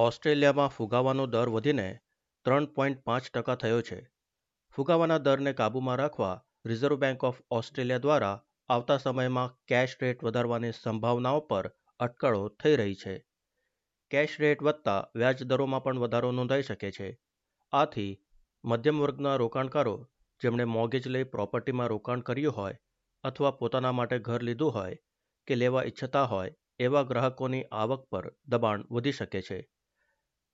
ઓસ્ટ્રેલિયામાં ફુગાવાનો દર વધીને ત્રણ પોઈન્ટ પાંચ ટકા થયો છે. ફુગાવાના દરને કાબૂમાં રાખવા રિઝર્વ બેંક ઓફ ઓસ્ટ્રેલિયા દ્વારા આવતા સમયમાં કેશ રેટ વધારવાની સંભાવનાઓ પર અટકળો થઈ રહી છે. કેશ રેટ વધતા વ્યાજ દરોમાં પણ વધારો નોંધાઈ શકે છે. આથી મધ્યમ વર્ગના રોકાણકારો જેમણે મોગેજ લઈ પ્રોપર્ટીમાં રોકાણ કર્યું હોય અથવા પોતાના માટે ઘર લીધું હોય કે લેવા ઈચ્છતા હોય એવા ગ્રાહકોની આવક પર દબાણ વધી શકે છે.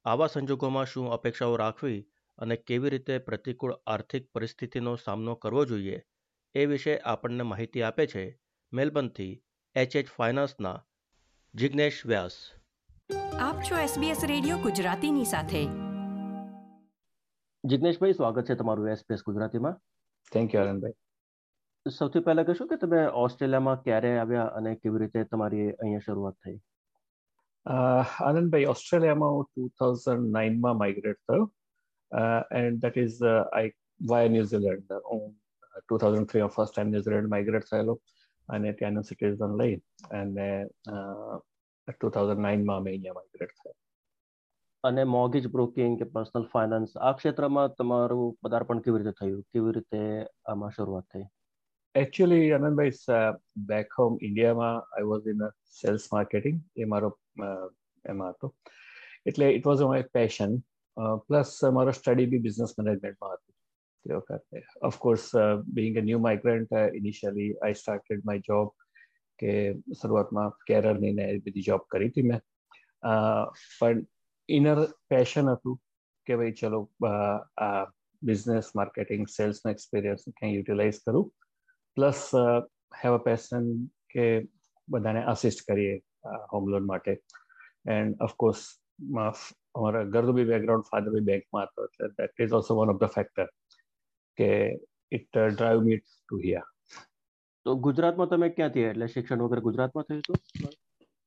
આવા સંજોગોમાં શું અપેક્ષાઓ રાખવી અને કેવી રીતે પ્રતિકૂળ આર્થિક પરિસ્થિતિનો સામનો કરવો જોઈએ એ વિશે આપણને માહિતી આપે છે મેલબર્નથી એચ એચ ફાઇનાન્સના જિગ્નેશ વ્યાસ. આપ છો SBS રેડિયો ગુજરાતીની સાથે. જિગ્નેશભાઈ સ્વાગત છે તમારું એસપીએસ ગુજરાતીમાં. થેન્ક યુ આનંદભાઈ સૌથી પહેલા કહેશો કે તમે ઓસ્ટ્રેલિયામાં ક્યારે આવ્યા અને કેવી રીતે તમારી અહીંયા શરૂઆત થઈ? આનંદભાઈ ઓસ્ટ્રેલિયામાં હું ટુ થાઉઝન્ડ નાઇનમાં માઇગ્રેટ થયો and that is I why New Zealand હું two thousand થ્રીમાં first time New Zealand migrate થયેલો અને ત્યાંનું સિટીઝન લઈ અને ટુ થાઉઝન્ડ નાઇનમાં અમે અહીંયા માઇગ્રેટ થયા અને મોર્ગેજ બ્રોકિંગ કે પર્સનલ ફાઇનાન્સ આ ક્ષેત્રમાં તમારું પદાર્પણ કેવી રીતે થયું? કેવી રીતે આમાં શરૂઆત થઈ? એકચ્યુઅલી આનંદભાઈ બેક હોમ ઇન્ડિયામાં I was in sales marketing એ મારો એમાં હતો. એટલે it was my passion plus મારો સ્ટડી બી બિઝનેસ મેનેજમેન્ટમાં હતું. તે વખતે. Of course being a new migrant initially I started my job કે શરૂઆતમાં કેરરની ને એ બધી જોબ કરી હતી મેં. પણ ઇનર પેશન હતું કે ભાઈ ચલો આ બિઝનેસ માર્કેટિંગ સેલ્સનો એક્સપિરિયન્સ ક્યાં યુટિલાઇઝ કરું. પ્લસ હેવ અ પેશન કે બધાને આસિસ્ટ કરીએ. હોમ લોન માટે. એન્ડ ઓફકોર્સ અમારા ઘરનું બી બેકગ્રાઉન્ડ ફાધર બી બેંકમાં હતો એટલે that is also one of the factor કે it drive me to here તો ગુજરાતમાં તમે ક્યાંથી એટલે શિક્ષણ વગર ગુજરાતમાં થયું હતું?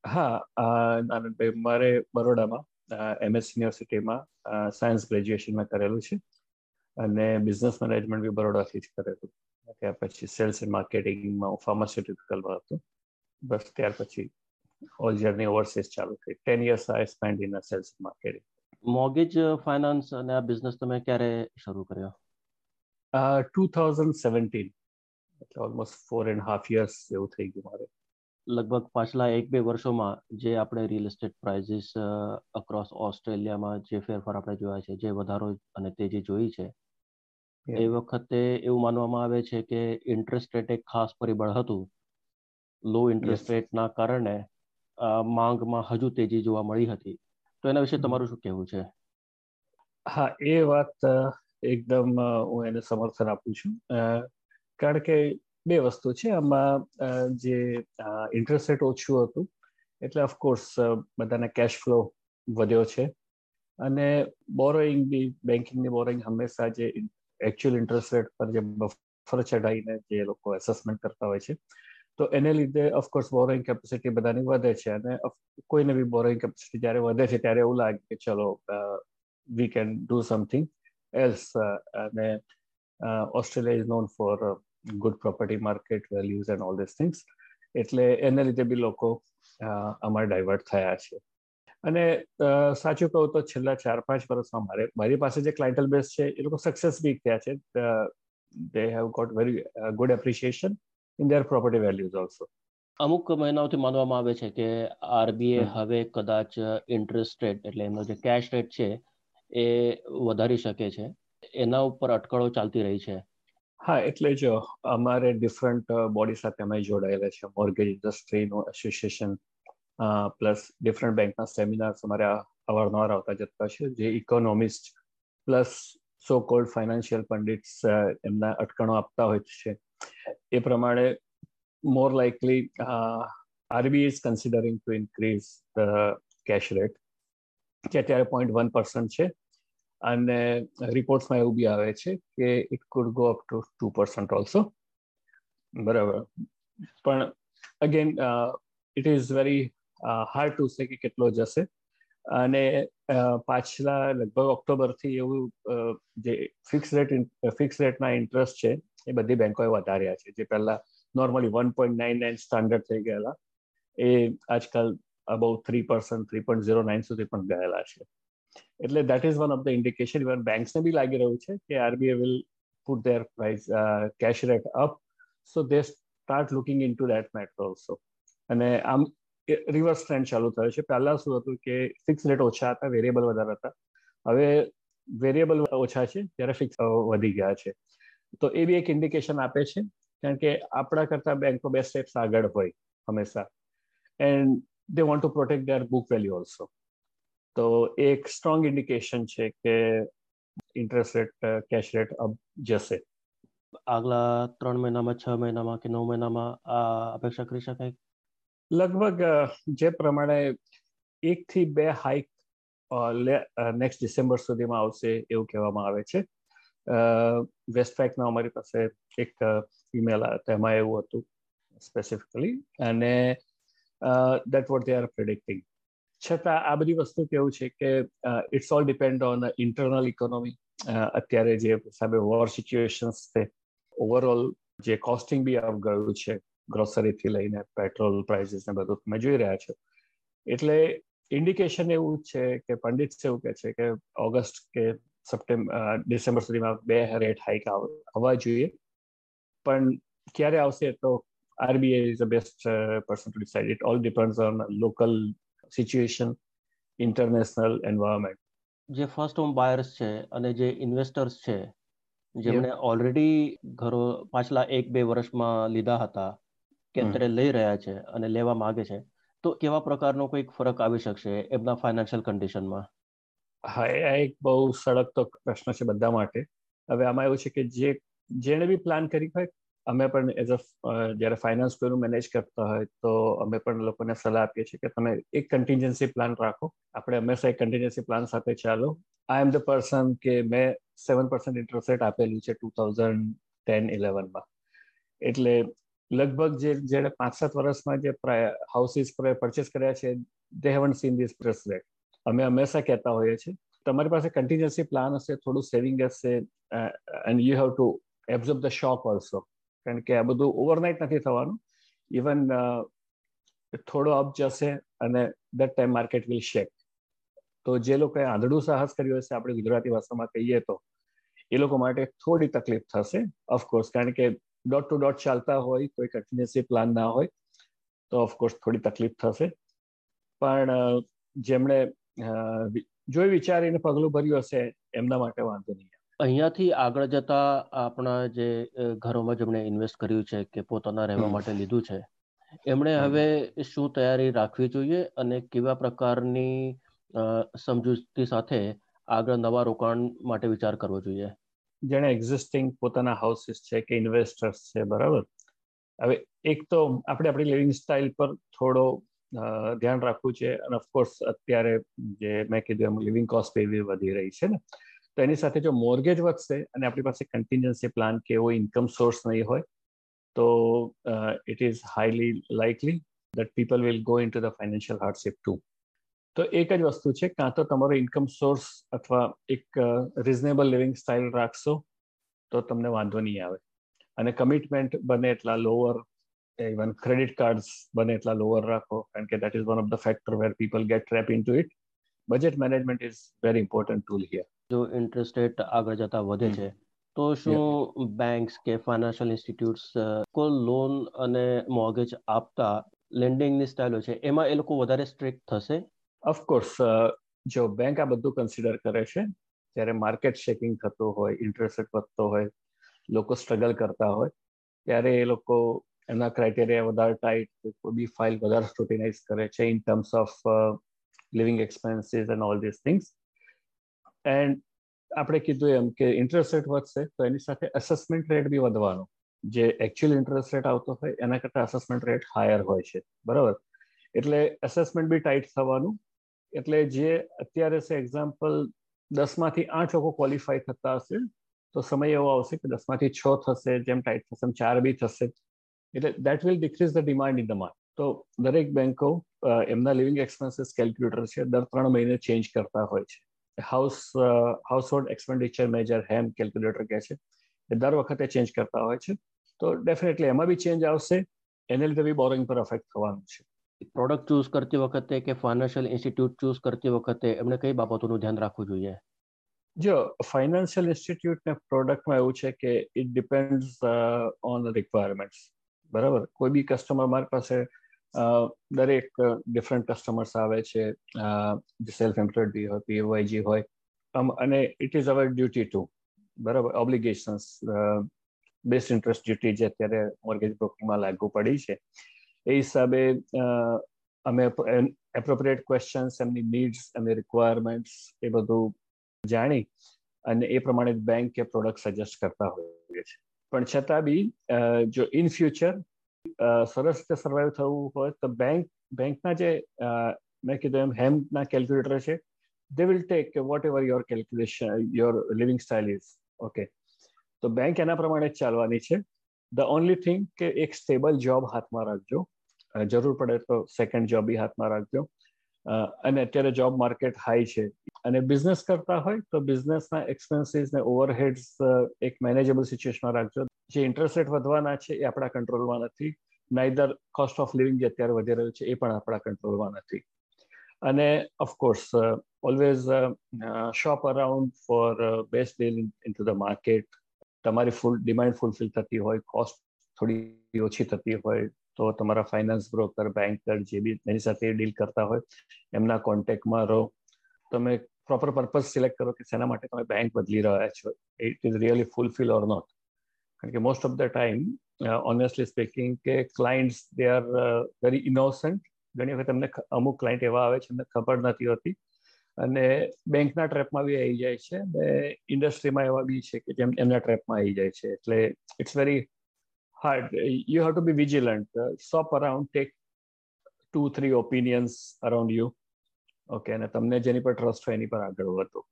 હા આનંદભાઈ મારે બરોડામાં એમએસ યુનિવર્સિટીમાં સાયન્સ ગ્રેજ્યુએશન મેં કરેલું છે. અને બિઝનેસ મેનેજમેન્ટ બી બરોડાથી જ કરેલું. ત્યાર પછી સેલ્સ એન્ડ માર્કેટિંગમાં હું ફાર્માસ્યુટિકલમાં હતો. બસ ત્યાર પછી ઓલ journey overseas ચાલુ થઈ ten years I spend in sales marketing mortgage finance અને આ બિઝનેસ તમે ક્યારે શરૂ કર્યો? ટુ થાઉઝન્ડ સેવન્ટીન એટલે almost four and half years એવું થઈ ગયું મારે. લગભગ પાછલા એક બે વર્ષોમાં જે આપણે રિયલ એસ્ટેટ પ્રાઇઝીસ અક્રોસ ઓસ્ટ્રેલિયામાં જે ફેરફાર આપણે જોયા છે જે વધારો અને તેજી જોઈ છે એ વખતે એવું માનવામાં આવે છે કે ઇન્ટરેસ્ટ રેટ એક ખાસ પરિબળ હતું. લો ઇન્ટરેસ્ટ રેટના કારણે માંગમાં હજુ તેજી જોવા મળી હતી. તો એના વિશે તમારું શું કહેવું છે? હા એ વાત એકદમ હું એને સમર્થન આપું છું. કારણ કે બે વસ્તુ છે. આમાં જે ઇન્ટરેસ્ટ રેટ ઓછું હતું એટલે ઓફકોર્સ બધાના કેશ ફ્લો વધ્યો છે. અને બોરોઈંગ બી બેન્કિંગની બોરોઈંગ હંમેશા જે એકચ્યુઅલ ઇન્ટરેસ્ટ રેટ પર જે બફર ચઢાઈને જે લોકો એસેસમેન્ટ કરતા હોય છે તો એને લીધે ઓફકોર્સ બોરોઈંગ કેપેસિટી બધાની વધે છે અને કોઈને બી બોરોઈંગ કેપેસિટી જ્યારે વધે છે ત્યારે એવું લાગે કે ચલો we can do something else અને Australia is known for good property market values and all this things એટલે એને લીધે બી લોકો અમારે ડાયવર્ટ થયા છે. અને સાચું કહું તો છેલ્લા ચાર પાંચ વર્ષમાં મારે, મારી પાસે જે ક્લાયન્ટલ બેઝ છે એ લોકો સક્સેસ બી થયા છે. They have got very good appreciation in their property values also અમુક મહિનાઓથી માનવામાં આવે છે કે આરબીઆઈ હવે કદાચ ઇન્ટરેસ્ટ રેટ એટલે એમનો જે કેશ રેટ છે એ વધારી શકે છે. એના ઉપર અટકળો ચાલતી રહી છે. હા એટલે જો અમારે ડિફરન્ટ બોડી સાથે અમે જોડાયેલા છે. મોર્ગેજ ઇન્ડસ્ટ્રીનું એસોસિએશન પ્લસ ડિફરન્ટ બેંકના સેમિનાર્સ અમારે અવારનવાર આવતા જતા છે. જે economist plus so called financial pundits એમના અટકણો આપતા હોય છે. એ પ્રમાણે more likely RBI is considering to increase the cash rate જે અત્યારે પોઈન્ટ વન પર્સન્ટ છે. અને રિપોર્ટ્સમાં એવું બી આવે છે કે it could go up to two percent also બરાબર. પણ again it is very hard to say કે કેટલો જશે. અને પાછલા લગભગ ઓક્ટોબરથી એવું જે ફિક્સ રેટ ફિક્સ રેટના ઇન્ટરેસ્ટ છે એ બધી બેન્કોએ વધાર્યા છે. જે પહેલા normally one point nine nine standard થઈ ગયેલા, એ આજકાલ about three percent three point zero nine સુધી પણ ગયેલા છે. એટલે that is one of the indication even બેંક્સને બી લાગી રહ્યું છે કે RBI will put their price cash rate up so they start looking into that matter also અને આમ રિવર્સ ટ્રેન્ડ ચાલુ થયો છે. પહેલા શું હતું કે ફિક્સ રેટ ઓછા હતા વેરિયેબલ વધારે હતા. હવે વેરિયેબલ ઓછા છે, ત્યારે ફિક્સ વધી ગયા છે. તો એ બી એક ઇન્ડિકેશન આપે છે કારણ કે આપણા કરતા બેંકો બે સ્ટેપ્સ આગળ હોય હંમેશા. And they want to protect their book value also તો એક સ્ટ્રોંગ ઇન્ડિકેશન છે કે interest rate cash rate up જશે. આગલા ત્રણ મહિનામાં છ મહિનામાં કે નવ મહિનામાં આ અપેક્ષા કરી શકાય? લગભગ જે પ્રમાણે એક થી બે હાઈક નેક્સ્ટ ડિસેમ્બર સુધીમાં આવશે એવું કહેવામાં આવે છે. વેસ્ટફેકનો અમારી પાસે એક ઈમેલ તેમાં એવું હતું સ્પેસિફિકલી અને that what they are predicting છતાં આ બધી વસ્તુ કેવું છે કે it's all depend on internal economy અત્યારે જે હિસાબે વોર સિચ્યુએશન્સ છે ઓવરઓલ જે કોસ્ટિંગ બી આવ ગયું છે ગ્રોસરીથી લઈને પેટ્રોલ પ્રાઇસીસ ને બધું તમે જોઈ રહ્યા છો. એટલે ઇન્ડિકેશન એવું છે કે, પંડિત એવું કે છે કે ઓગસ્ટ કે સપ્ટેમ્બર ડિસેમ્બર સુધીમાં બે રેટ હાઈક આવવા જોઈએ. પણ ક્યારે આવશે તો RBI is a best person to decide it all depends on local situation international environment જે ફર્સ્ટ હોમ બાયર્સ છે અને જે ઇન્વેસ્ટર્સ છે જેમણે ઓલરેડી ઘરો પાછલા એક બે વર્ષમાં લીધા હતા કે અત્યારે લઈ રહ્યા છે અને લેવા માંગે છે તો કેવા પ્રકારનો કોઈક ફરક આવી શકશે એમના ફાઇનાન્શિયલ કન્ડિશનમાં હા એ એક બહુ સળગતો પ્રશ્ન છે બધા માટે. હવે આમાં એવું છે કે જે, જેણે બી પ્લાન કરી હોય, અમે પણ એઝ અ, જ્યારે ફાઇનાન્સ કોઈનું મેનેજ કરતા હોય, તો અમે પણ લોકોને સલાહ આપીએ છીએ કે તમે એક કન્ટિન્જન્સી પ્લાન રાખો. આપણે હંમેશા એક કન્ટિન્જન્સી પ્લાન સાથે ચાલો. આઈ એમ ધ પર્સન કે મેં સેવન પર્સન્ટ ઇન્ટરેસ્ટ રેટ આપેલું છે ટુ થાઉઝન્ડ ટેન ઇલેવનમાં એટલે લગભગ જે, જેણે પાંચ સાત વર્ષમાં જે હાઉસીસ પરચેસ કર્યા છે they haven't seen this press rate અમે હંમેશા કહેતા હોઈએ છીએ. તમારી પાસે કન્ટિન્યુઅસી પ્લાન હશે, થોડું સેવિંગ હશે and you have to absorb the shock also કારણ કે આ બધું ઓવરનાઇટ નથી થવાનું. ઇવન થોડો અપ જશે અને that time market will shake તો જે લોકોએ આંધળું સાહસ કર્યું હશે, આપણે ગુજરાતી ભાષામાં કહીએ તો, એ લોકો માટે થોડી તકલીફ થશે ઓફકોર્સ કારણ કે ડોટ ટુ ડોટ ચાલતા હોય, કોઈ કન્ટિન્યુઅસી પ્લાન ના હોય, તો ઓફકોર્સ થોડી તકલીફ થશે. પણ જેમણે જોઈ વિચારીને પગલું ભર્યું હશે એમના માટે વાંધો નહીં. અહીંયાથી આગળ જતા આપણા જે ઘરોમાં જેમણે ઇન્વેસ્ટ કર્યું છે કે પોતાના રહેવા માટે લીધું છે એમણે હવે શું તૈયારી રાખવી જોઈએ અને કેવા પ્રકારની સમજૂતી સાથે આગળ નવા રોકાણ માટે વિચાર કરવો જોઈએ? જેણે એક્ઝિસ્ટિંગ પોતાના હાઉસીસ છે કે ઇન્વેસ્ટર્સ છે બરાબર? હવે એક તો આપણે આપણી લિવિંગ સ્ટાઇલ પર થોડો ધ્યાન રાખવું છે. અને ઓફકોર્સ અત્યારે જે મેં કીધું એમ લિવિંગ કોસ્ટ એવી વધી રહી છે ને. તો એની સાથે જો મોર્ગેજ વધશે અને આપણી પાસે કન્ટિન્જન્સી પ્લાન કે એવો ઇન્કમ સોર્સ નહીં હોય, તો it is highly likely that people will go into the financial hardship too તો એક જ વસ્તુ છે, કાં તો તમારો ઇન્કમ સોર્સ અથવા એક રિઝનેબલ લિવિંગ સ્ટાઇલ રાખશો, તો તમને વાંધો નહીં આવે. અને કમિટમેન્ટ બને એટલા લોઅર ઇવન ક્રેડિટ કાર્ડ્સ બને એટલા લોઅર રાખો કારણ કે that is one of the factor where people get trap in to it budget management is very important tool here જો ઇન્ટરેસ્ટ રેટ આગળ જતા વધે છે તો શું બેંક્સ કે ફાઇનાન્શિયલ ઇન્સ્ટિટ્યૂટ્સ કોઈ લોન અને મોર્ગેજ આપતા લેન્ડિંગની સ્ટાઇલો છે એમાં એ લોકો વધારે સ્ટ્રિક્ટ થશે ઓફકોર્સ જો બેંક આ બધું કન્સિડર કરે છે જ્યારે માર્કેટ શેકિંગ થતું હોય ઇન્ટરેસ્ટ રેટ વધતો હોય લોકો સ્ટ્રગલ કરતા હોય ત્યારે એ લોકો એના ક્રાઇટેરિયા વધારે ટાઈટ કોઈ બી ફાઇલ વધારે સ્ક્રુટિનાઇઝ કરે છે in terms of living expenses and all this things and આપણે કીધું એમ કે ઇન્ટરેસ્ટ રેટ વધશે તો એની સાથે અસેસમેન્ટ રેટ બી વધવાનો. જે એકચ્યુઅલ ઇન્ટરેસ્ટ રેટ આવતો હોય એના કરતાં અસેસમેન્ટ રેટ હાયર હોય છે. બરાબર? એટલે એસેસમેન્ટ બી ટાઈટ થવાનું. એટલે જે અત્યારે છે એક્ઝામ્પલ દસમાંથી આઠ લોકો ક્વોલિફાય થતા હશે, તો સમય એવો આવશે કે દસમાંથી છ થશે, જેમ ટાઈટ થશે, એમ ચાર બી થશે. એટલે that will decrease the demand in the market તો દરેક બેન્કો એમના લિવિંગ એક્સપેન્સીસ કેલ્ક્યુલેટર છે દર ત્રણ મહિને ચેન્જ કરતા હોય છે. House household expenditure measure HEM calculator કહે છે એ દર વખતે ચેન્જ કરતા હોય છે. તો ડેફિનેટલી એમાં બી ચેન્જ આવશે એને લીધે બી બોરિંગ પર અફેક્ટ થવાનું છે. પ્રોડક્ટ ચૂઝ કરતી વખતે કે ફાઇનાન્શિયલ ઇન્સ્ટિટ્યૂટ ચૂઝ કરતી વખતે એમણે કઈ બાબતોનું ધ્યાન રાખવું જોઈએ? જો ફાઇનાન્શિયલ ઇન્સ્ટિટ્યૂટને પ્રોડક્ટમાં એવું છે કે ઇટ ડિપેન્ડ્સ ઓન રિક્વાયરમેન્ટ્સ બરાબર? કોઈ બી કસ્ટમર મારી પાસે દરેક ડિફરન્ટ કસ્ટમર્સ આવે છે. જે સેલ્ફ એમ્પ્લોયડ બી હોય પીઓઆઈજી હોય. અને it is our duty to બરાબર? ઓબ્લિગેશન્સ બેસ્ટ ઇન્ટરેસ્ટ ડ્યુટી જે અત્યારે મોર્ગેજ બ્રોકિંગમાં લાગુ પડી છે. એ હિસાબે અમે એપ્રોપ્રિએટ ક્વેશ્ચન્સ એમની નીડ્સ એમની રિક્વાયરમેન્ટ્સ એ બધું જાણી અને એ પ્રમાણે બેંક કે પ્રોડક્ટ સજેસ્ટ કરતા છે પણ છતાં બી જો ઇન ફ્યુચર સરસ રીતે સર્વાઈવ થવું હોય તો બેંક બેંકના જે મેં કીધું એમ હેમ્પના કેલ્ક્યુલેટર છે they will take whatever your calculation your living style is okay તો બેંક એના પ્રમાણે ચાલવાની છે. ધ ઓનલી થિંગ કે એક સ્ટેબલ જોબ હાથમાં રાખજો. જરૂર પડે તો સેકન્ડ જોબ બી હાથમાં રાખજો. અને અત્યારે જોબ માર્કેટ હાઈ છે. અને બિઝનેસ કરતા હોય તો બિઝનેસના એક્સપેન્સીસ ને ઓવરહેડ્સ એક મેનેજેબલ સિચ્યુએશનમાં રાખજો. જે ઇન્ટરેસ્ટ રેટ વધવાના છે એ આપણા કંટ્રોલમાં નથી. નાઈધર કોસ્ટ ઓફ લિવિંગ જે અત્યારે વધી રહ્યું છે એ પણ આપણા કંટ્રોલમાં નથી. અને of course always shop around for best deal into the market તમારી ફૂલ ડિમાન્ડ ફૂલફિલ થતી હોય કોસ્ટ થોડી ઓછી થતી હોય તો તમારા ફાઇનાન્સ બ્રોકર બેન્કર જે બી, એની સાથે ડીલ કરતા હોય, એમના કોન્ટેક્ટમાં રહો. તમે પ્રોપર પર્પઝ સિલેક્ટ કરો કે શેના માટે તમે બેંક બદલી રહ્યા છો it is really fulfil or not કારણ કે most of the time honestly speaking કે clients they are very innocent ઘણી વખત એમને અમુક ક્લાયન્ટ એવા આવે છે એમને ખબર નથી હોતી. અને બેંકના ટ્રેપમાં બી આવી જાય છે અને ઇન્ડસ્ટ્રીમાં એવા બી છે કે જેમ એમના ટ્રેપમાં આવી જાય છે. એટલે it's very hard you have to be vigilant shop around take two three opinions around you okay અને તમને જેની પર ટ્રસ્ટ હોય એની પર આગળ વધો.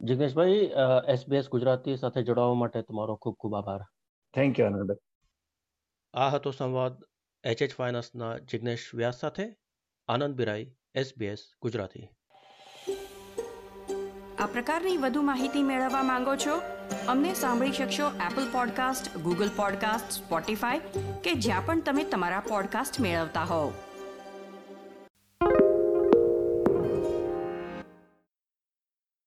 જિગ્નેશભાઈ એસબીએસ ગુજરાતી સાથે જોડાવા માટે તમારો ખૂબ ખૂબ આભાર. થેન્ક યુ આનંદ આ હતો સંવાદ એચએચ ફાઇનાન્સના જિગ્નેશ વ્યાસ સાથે. આનંદ બિરાઈ એસબીએસ ગુજરાતી. આ પ્રકારની વધુ માહિતી મેળવવા માંગો છો અમને સાંભળી શકશો Apple podcast Google podcast Spotify કે જ્યાં પણ તમે તમારા પોડકાસ્ટ મેળવતા હોવ.